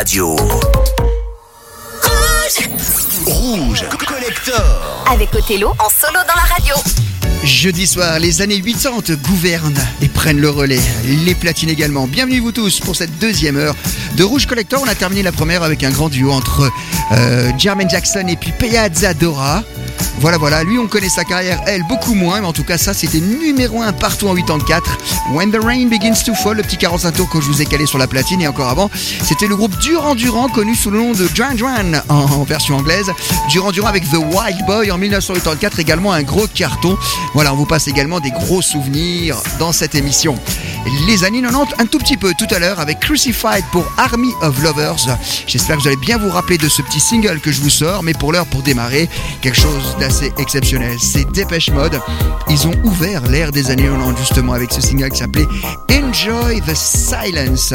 radio. Rouge Rouge Collector Avec Othello en solo dans la radio. Jeudi soir, les années 80 gouvernent et prennent le relais. Les platines également. Bienvenue vous tous pour cette deuxième heure de Rouge Collector. On a terminé la première avec un grand duo entre euh, Jermaine Jackson et puis Piazza Dora. Voilà, voilà, lui on connaît sa carrière, elle beaucoup moins, mais en tout cas ça c'était numéro 1 partout en 84. When the Rain Begins to Fall, le petit 45 tours que je vous ai calé sur la platine et encore avant, c'était le groupe Durand Durand connu sous le nom de Duran Duran en, en version anglaise. Durand Durand avec The Wild Boy en 1984 également un gros carton. Voilà, on vous passe également des gros souvenirs dans cette émission. Les années 90 un tout petit peu tout à l'heure avec Crucified pour Army of Lovers. J'espère que vous allez bien vous rappeler de ce petit single que je vous sors, mais pour l'heure pour démarrer, quelque chose d'assez exceptionnel. C'est Dépêche Mode. Ils ont ouvert l'ère des années 90 justement avec ce single qui s'appelait Enjoy the Silence.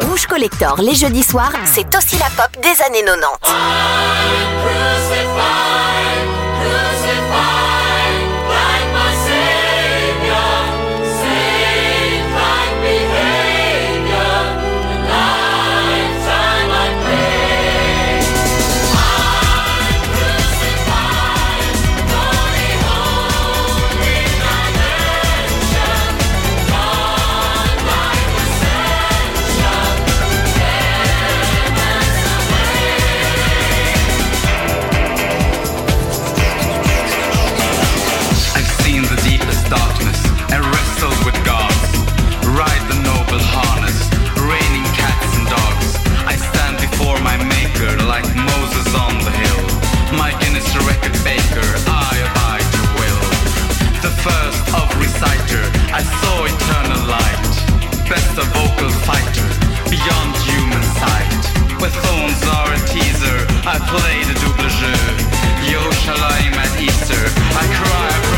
Rouge Collector, les jeudis soirs, c'est aussi la pop des années 90. is on the hill. My Guinness record baker, I abide your will. The first of reciter, I saw eternal light. Best of vocal fighters, beyond human sight. Where songs are a teaser, I play the double jeu. Yo, shall I at Easter? I cry.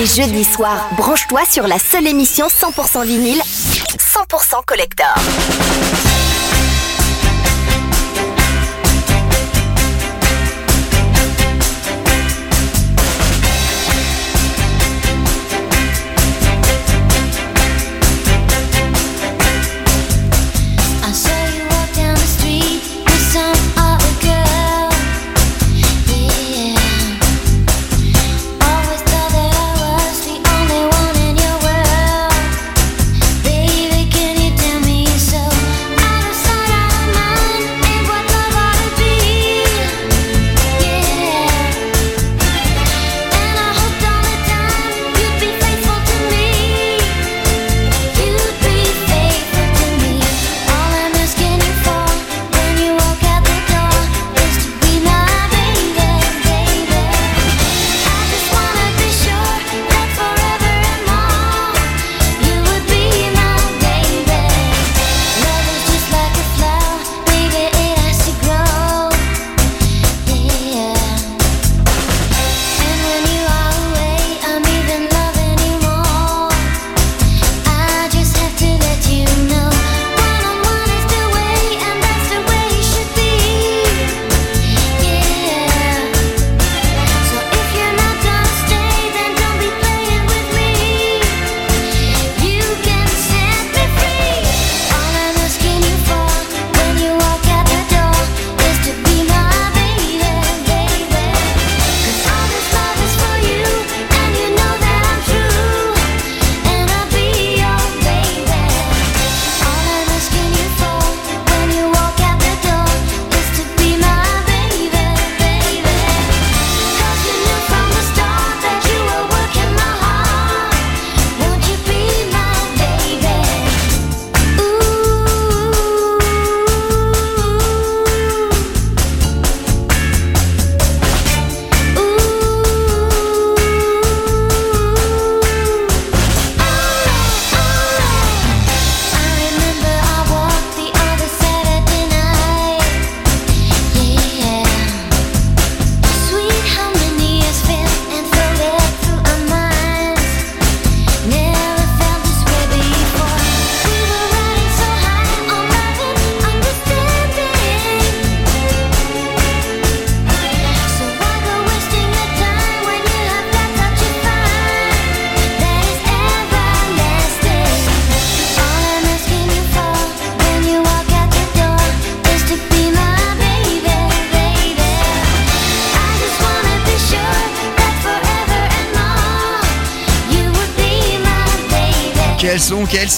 Les jeudis soirs, branche-toi sur la seule émission 100% vinyle, 100% collector.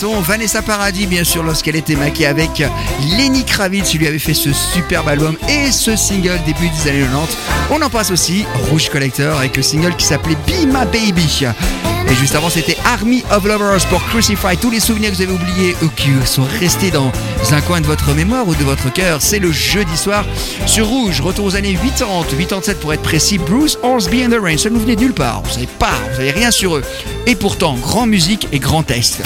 Vanessa Paradis, bien sûr, lorsqu'elle était maquée avec Lenny Kravitz, lui avait fait ce superbe album et ce single début des années 90. On en passe aussi Rouge Collector avec le single qui s'appelait Be My Baby. Et juste avant, c'était Army of Lovers pour Crucify. Tous les souvenirs que vous avez oubliés ou qui sont restés dans un coin de votre mémoire ou de votre cœur, c'est le jeudi soir sur Rouge. Retour aux années 80, 87 pour être précis. Bruce Hornsby and the Rain. Ça ne vous venait nulle part. Vous savez pas, vous savez rien sur eux. Et pourtant, grand musique et grand texte.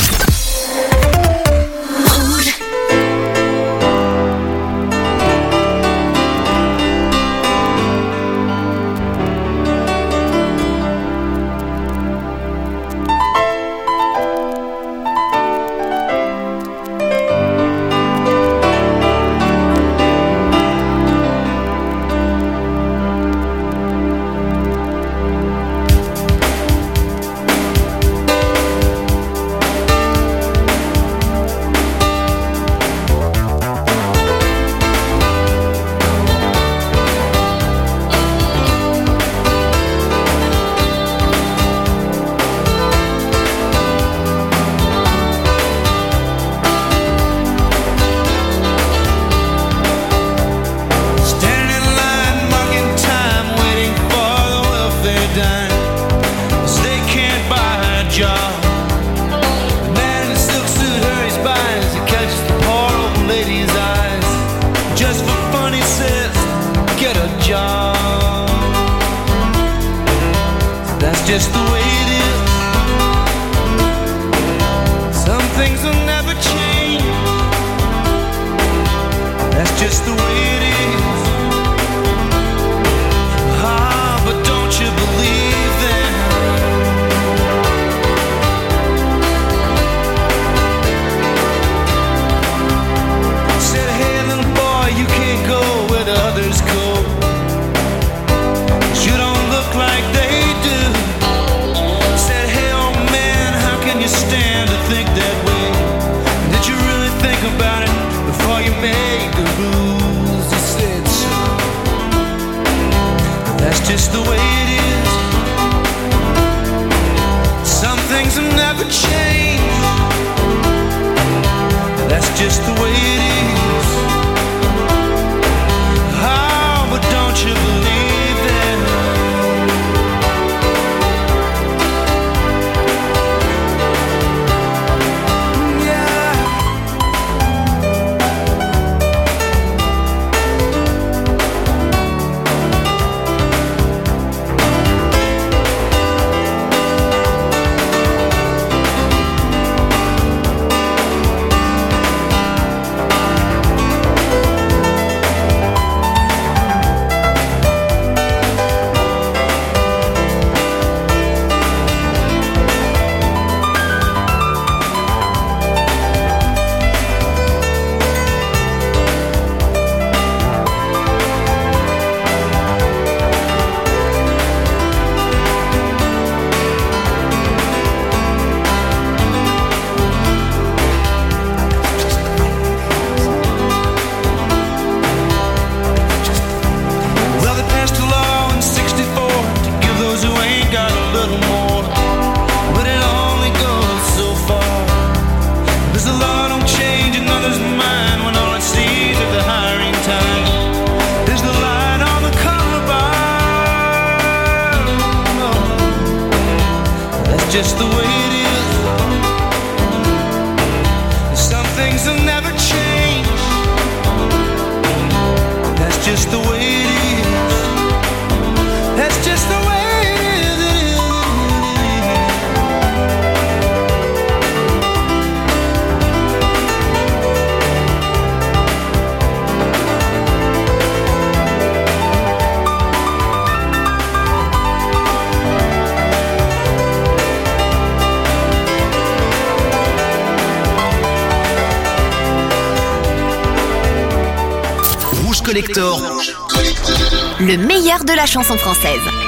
de la chanson française.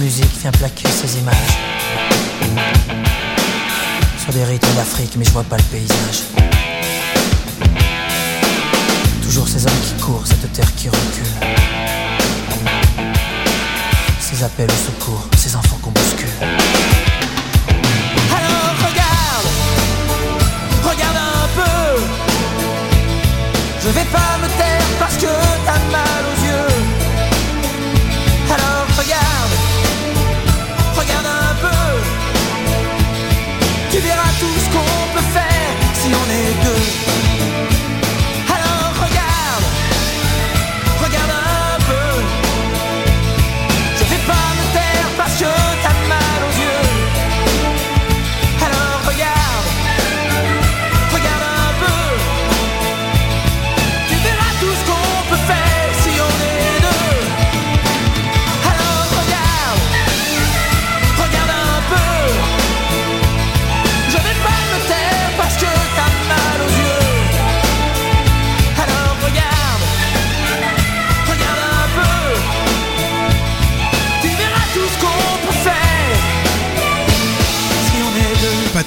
La musique vient plaquer ces images. Sur des rythmes d'Afrique mais je vois pas le paysage. Toujours ces hommes qui courent, cette terre qui recule. Ces appels au secours, ces enfants qu'on bouscule. Alors regarde, regarde un peu. Je vais pas me taire parce que t'as mal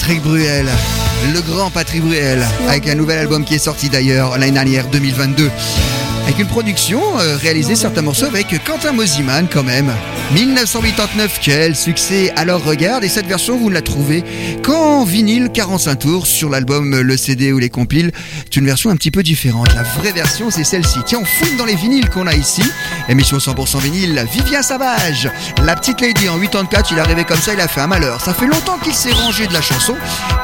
Patrick Bruel, le grand Patrick Bruel, avec un nouvel album qui est sorti d'ailleurs l'année dernière, 2022. Avec une production euh, réalisée certains morceaux avec Quentin Mosiman quand même. 1989, quel succès Alors regarde, et cette version vous ne la trouvez qu'en vinyle 45 tours sur l'album, le CD ou les compiles. C'est une version un petit peu différente. La vraie version c'est celle-ci. Tiens, on fouille dans les vinyles qu'on a ici. Émission 100% vinyle, Vivien Savage. La petite lady en 84, il est arrivé comme ça, il a fait un malheur. Ça fait longtemps qu'il s'est rangé de la chanson.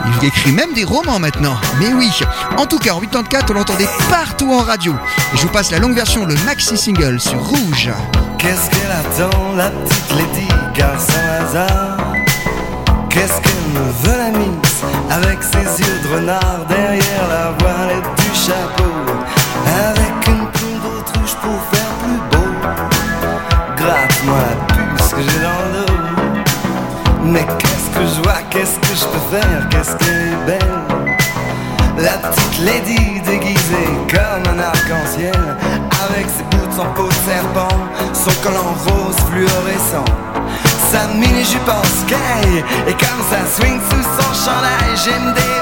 Il écrit même des romans maintenant. Mais oui, en tout cas en 84, on l'entendait partout en radio. Et je vous passe la longue version, le maxi single sur Rouge. Qu'est-ce qu'elle attend, la petite Lady, sans hasard Qu'est-ce qu'elle me veut la miss Avec ses yeux de renard derrière la voilette du chapeau? Avec une plume d'autruche pour faire plus beau. Gratte-moi la puce que j'ai dans le dos. Mais qu'est-ce que je vois, qu'est-ce que je peux faire, qu'est-ce qu'elle est belle? La petite lady déguisée comme un arc-en-ciel Avec ses peau de serpent Son collant rose fluorescent. Sa mini-jupe en sky Et comme ça swing sous son chandail J'aime dévisser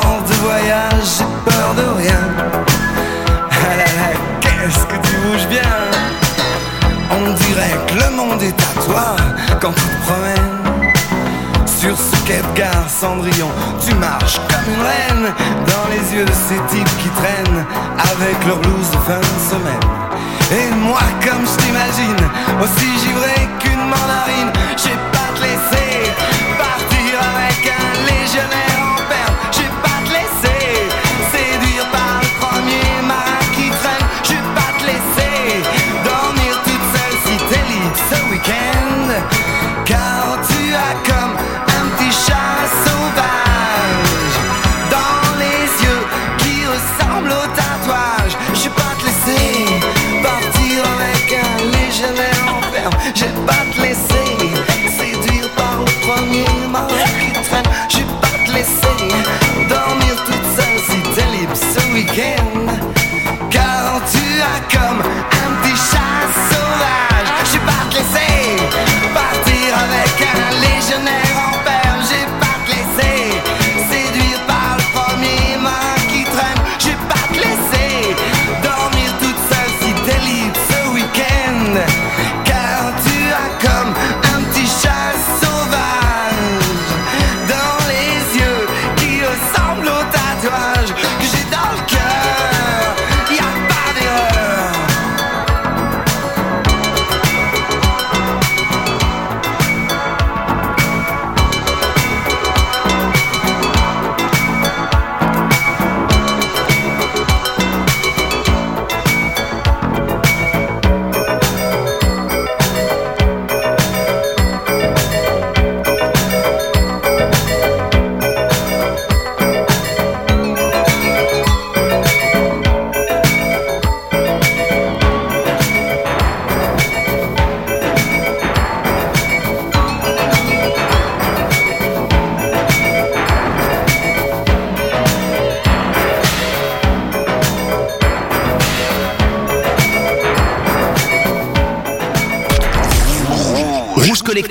de voyage, j'ai peur de rien. Ah là là, qu'est-ce que tu bouges bien? On dirait que le monde est à toi quand tu te promènes. Sur ce quai de gare Cendrillon, tu marches comme une reine. Dans les yeux de ces types qui traînent Avec leur blouse de fin de semaine. Et moi comme je t'imagine Aussi givré qu'une mandarine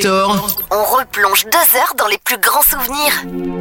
On replonge deux heures dans les plus grands souvenirs.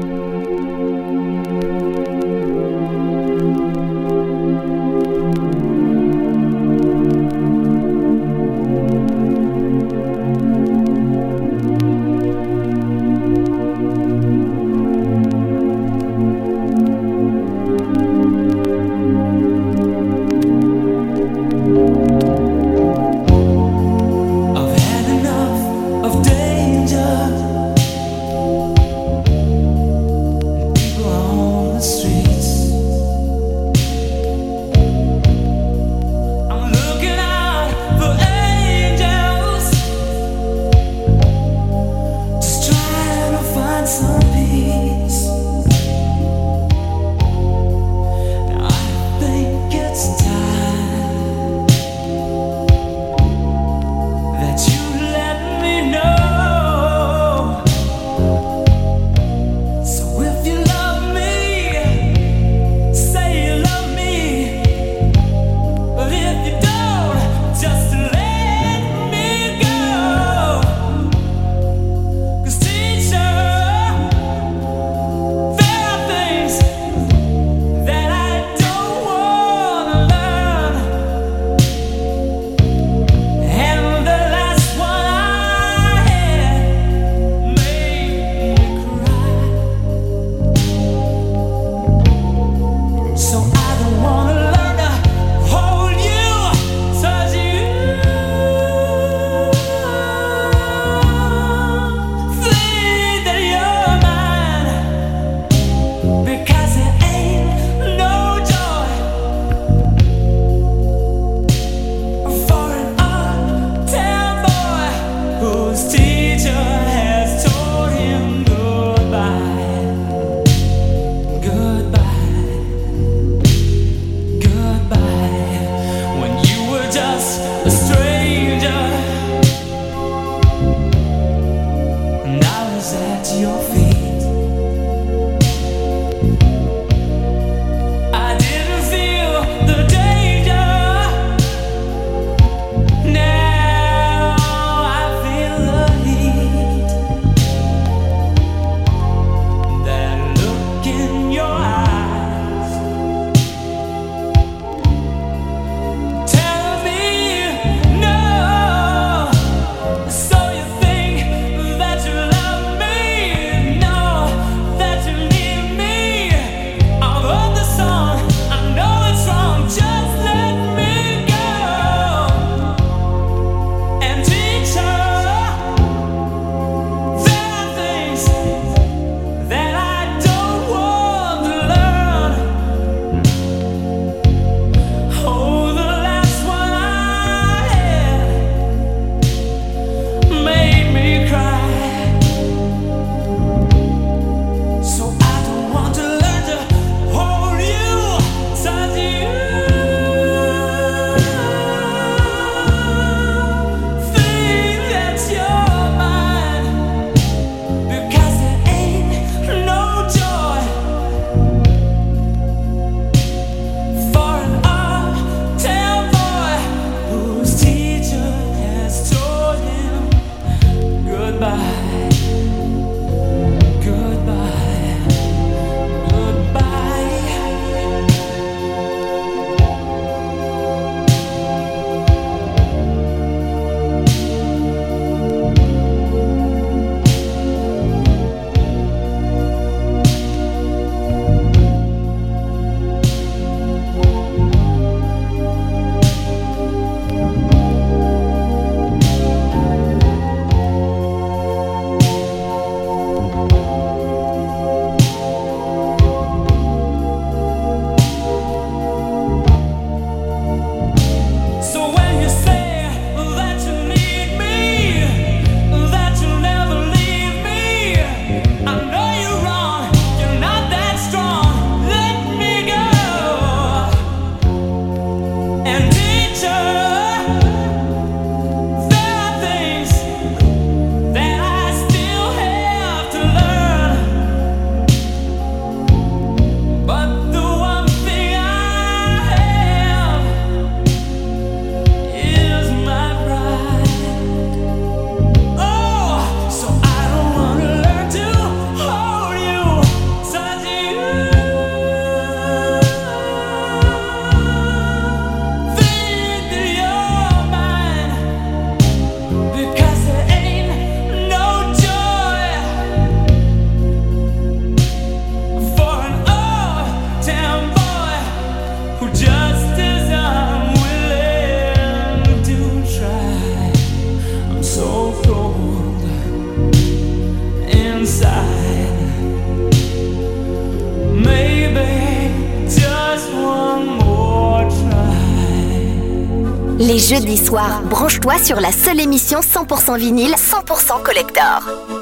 jeudi soir. Branche-toi sur la seule émission 100% vinyle, 100% collector.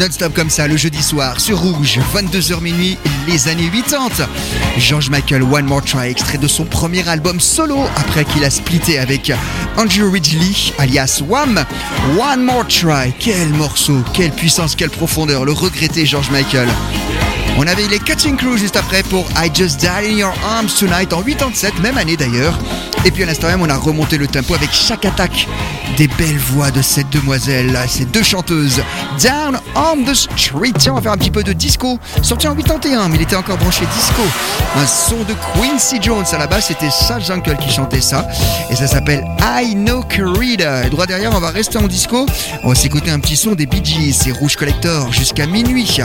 Non-stop comme ça le jeudi soir sur Rouge, 22h minuit, les années 80. George Michael, One More Try, extrait de son premier album solo après qu'il a splitté avec Andrew Ridgely, alias Wham. One More Try, quel morceau, quelle puissance, quelle profondeur, le regretté George Michael. On avait les Cutting Crew juste après pour I Just Died in Your Arms Tonight en 87, même année d'ailleurs. Et puis à l'instant même, on a remonté le tempo avec chaque attaque des belles voix de cette demoiselle, ces deux chanteuses. Down on the Street. Tiens, on va faire un petit peu de disco. Sorti en 81, mais il était encore branché disco. Un son de Quincy Jones. À la base, c'était Sage Uncle qui chantait ça. Et ça s'appelle I Know Corrida. Et droit derrière, on va rester en disco. On va s'écouter un petit son des Bee Gees. C'est Rouge Collector jusqu'à minuit.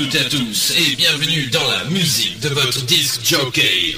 Toutes à tous et bienvenue dans la musique de votre disc jockey.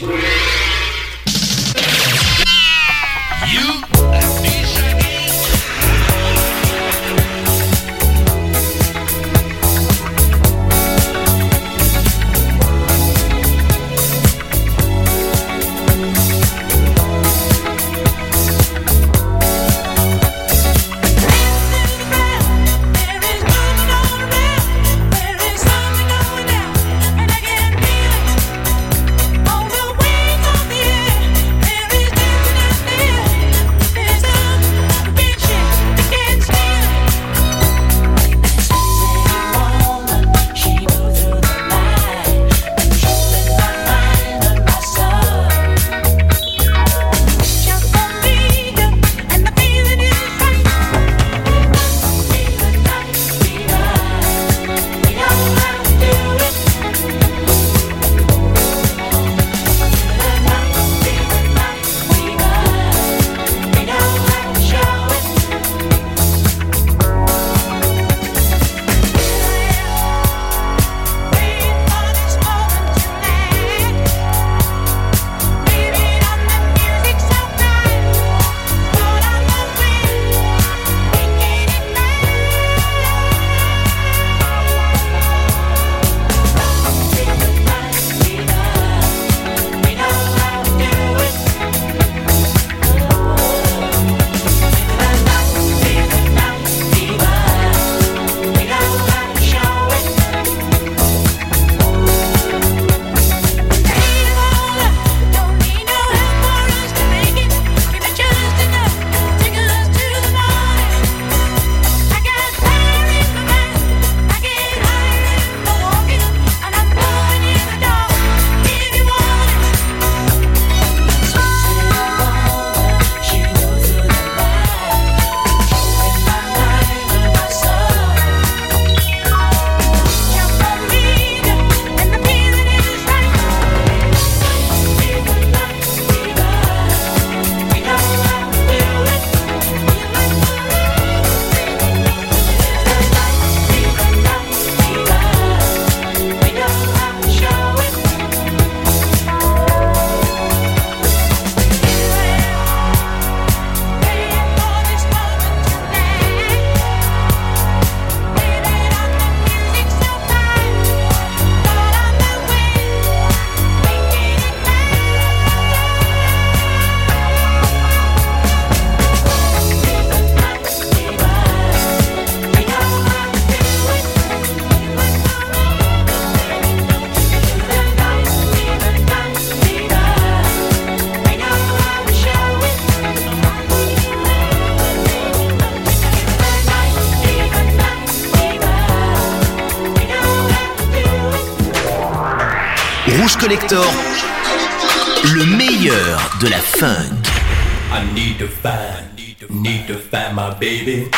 My baby.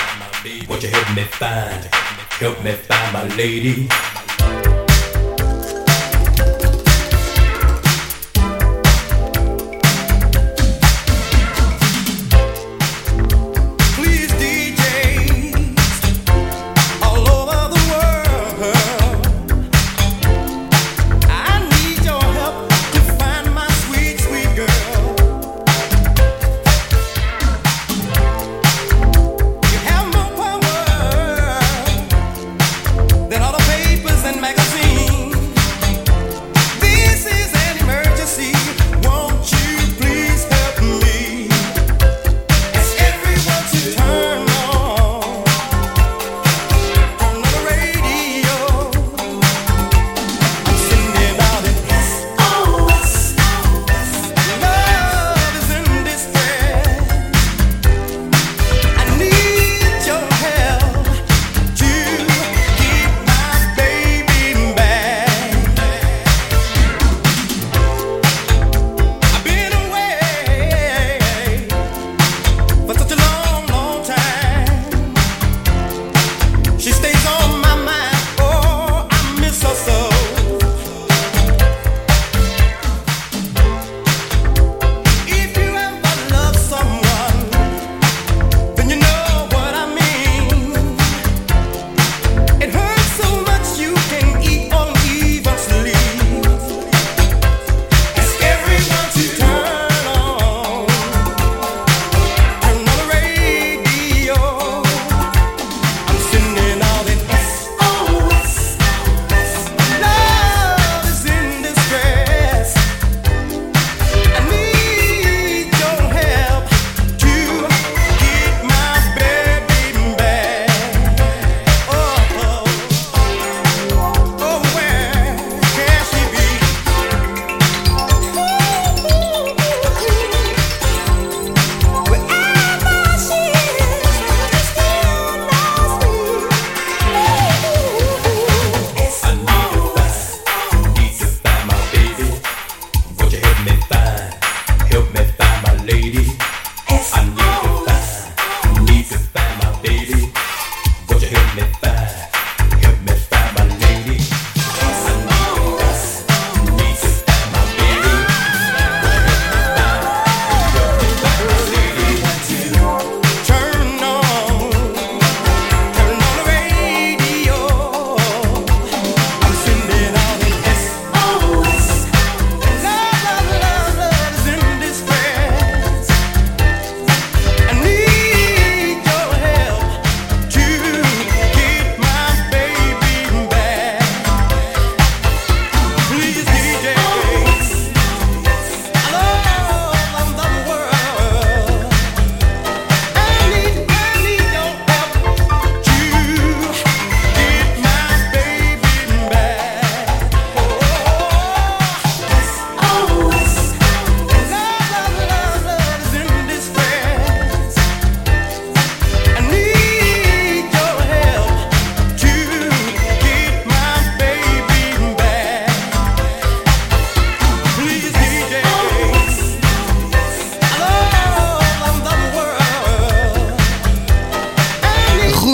Won't you help me find, help me find my lady?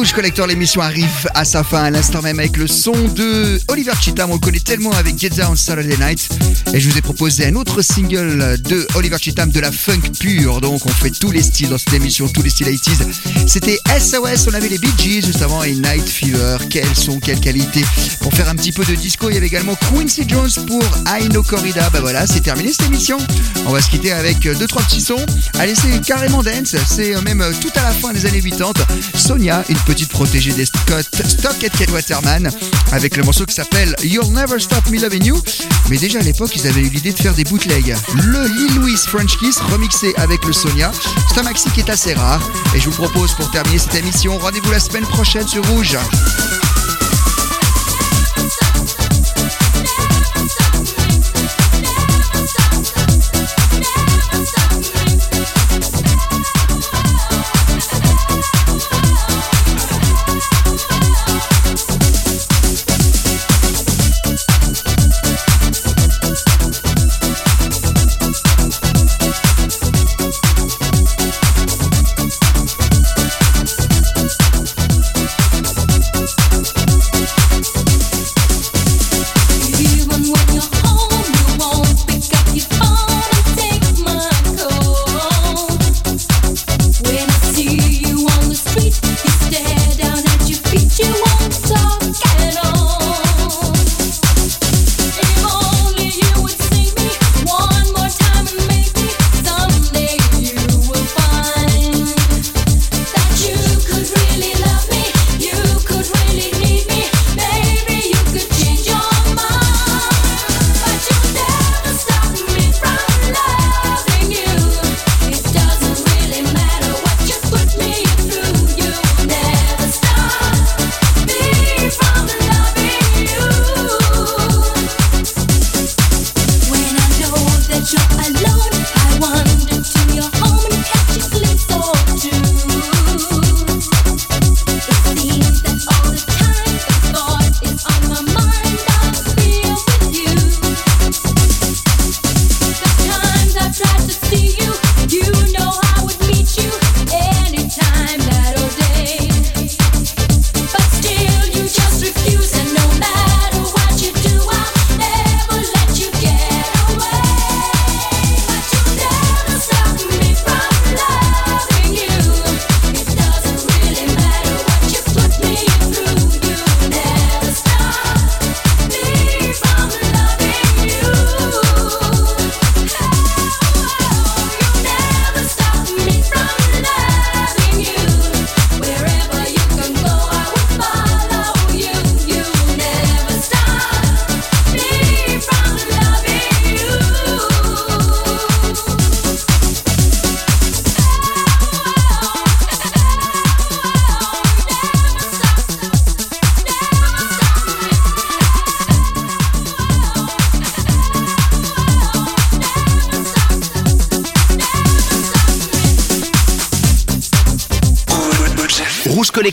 Rouge Collector, l'émission arrive à sa fin à l'instant même avec le son de Oliver Cheatham. On le connaît tellement avec Get Down Saturday Night. Et je vous ai proposé un autre single de Oliver Cheatham de la funk pure. Donc on fait tous les styles dans cette émission, tous les styles 80s. C'était SOS, on avait les Bee Gees juste avant et Night Fever. Quel son, quelle qualité. Pour faire un petit peu de disco, il y avait également Quincy Jones pour I Know Corrida. Bah voilà, c'est terminé cette émission. On va se quitter avec deux trois petits sons. Allez, c'est carrément dance. C'est même tout à la fin des années 80. Sonia, une petite protégée des Scott, Stock et Ken Waterman, avec le morceau qui s'appelle You'll Never Stop Me Loving You. Mais déjà à l'époque, ils avaient eu l'idée de faire des bootlegs. Le Lil Louis French Kiss remixé avec le Sonia. C'est un maxi qui est assez rare. Et je vous propose pour terminer cette émission, rendez-vous la semaine prochaine sur Rouge.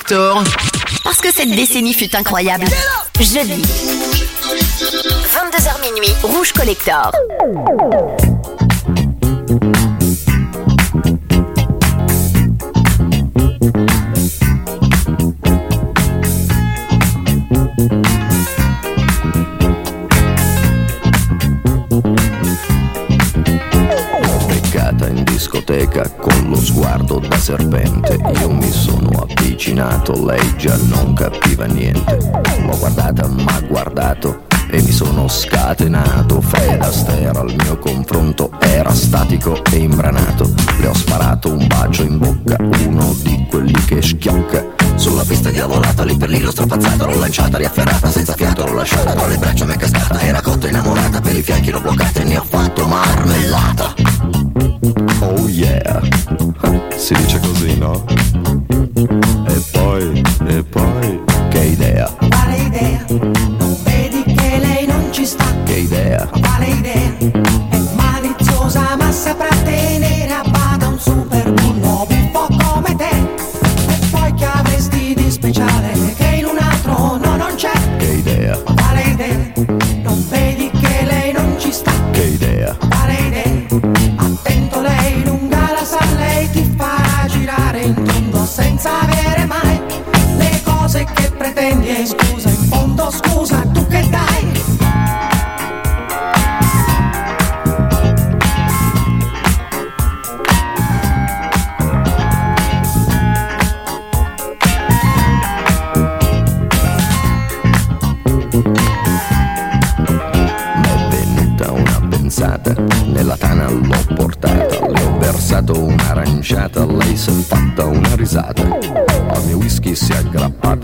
Parce que cette décennie fut incroyable. Jeudi. 22h minuit, Rouge Collector. beccata in discoteca con lo sguardo da serpente. Io mi sono avvicinato, lei già non capiva niente. L'ho guardata, ma guardato e mi sono scatenato. Fred Astaire al mio confronto era statico e imbranato. Le ho sparato un bacio in bocca, uno di quelli che schiocca. Sulla pista diavolata, lì per lì l'ho strapazzata, l'ho lanciata, riafferrata, senza fiato l'ho lasciata, tra le braccia mi è cascata, era cotta innamorata, per i fianchi l'ho bloccata e ne ho fatto marmellata. Oh yeah, si dice così, no? E poi, e poi, che idea, Quale idea? Non vedi che lei non ci sta? che idea, Quale idea? È maliziosa ma saprà tenere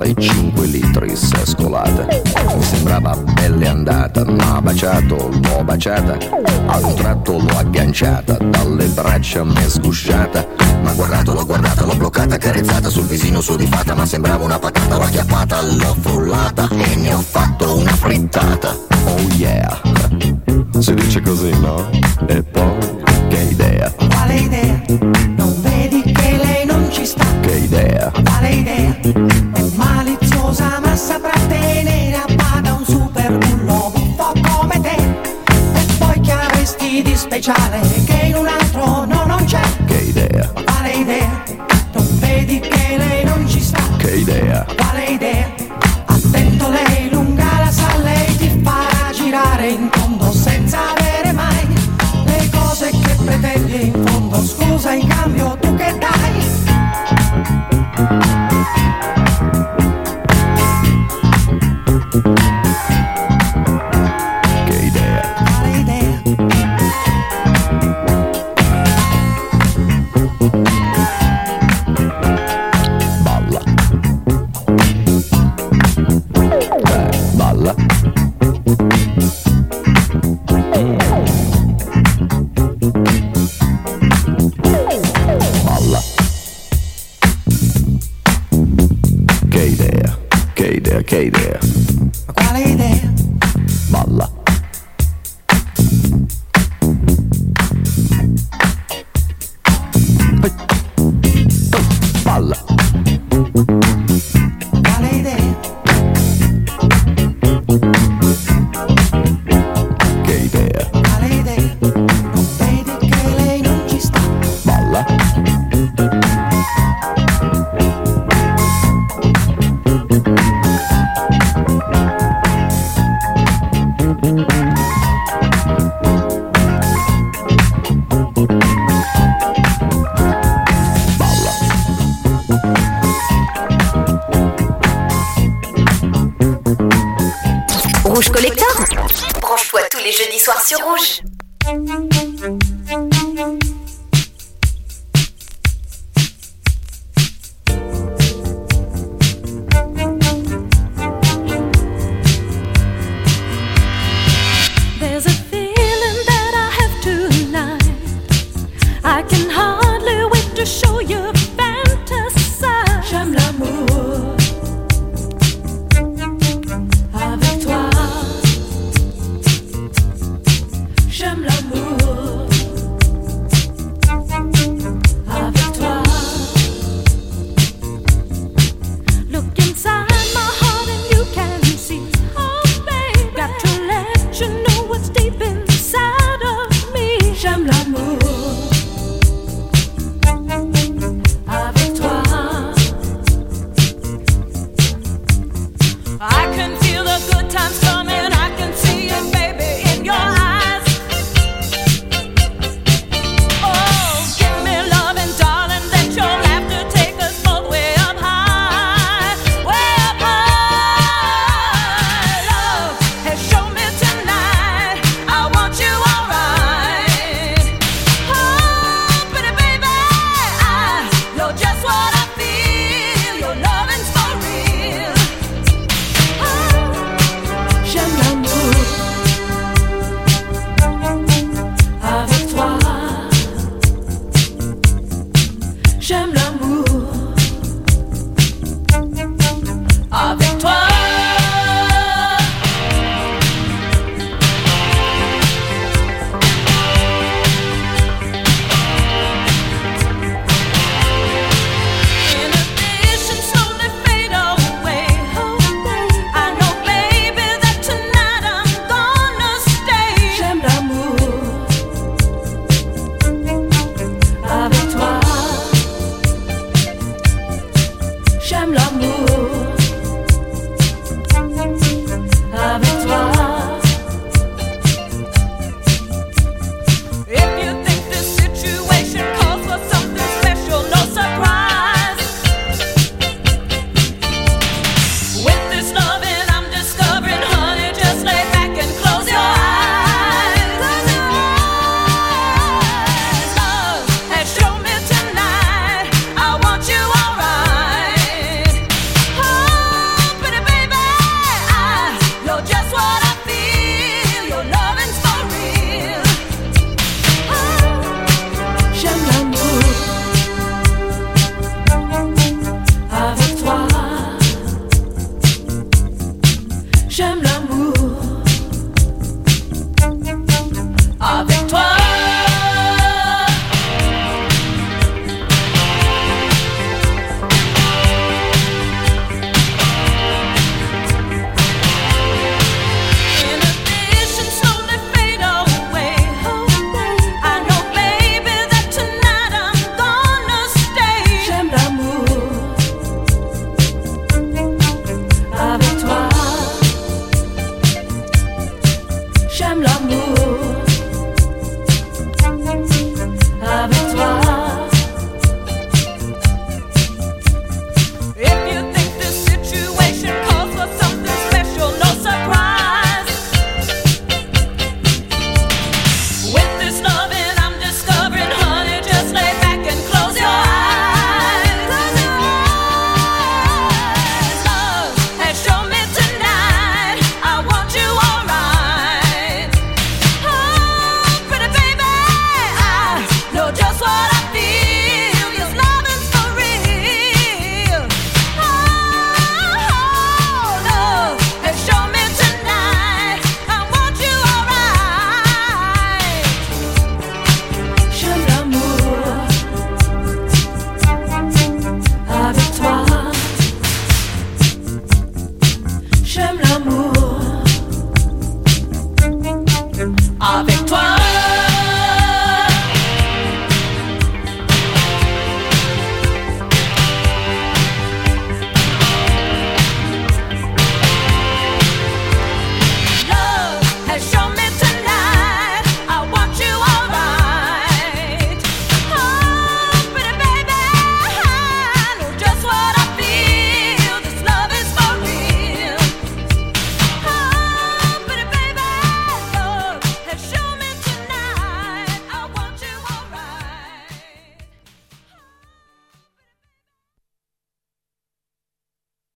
45 litri scolata. Mi sembrava pelle andata, ma baciato, l'ho baciata. A un tratto l'ho agganciata, dalle braccia mi è sgusciata. Ma guardato, l'ho guardata, l'ho bloccata, carezzata sul visino sudifata. Ma sembrava una patata, l'ho acchiappata, l'ho frullata e ne ho fatto una frittata. Oh yeah! Si dice così, no? E poi, che idea? Quale idea? Non vedi che lei non ci sta? Che idea? Quale idea? Charlie.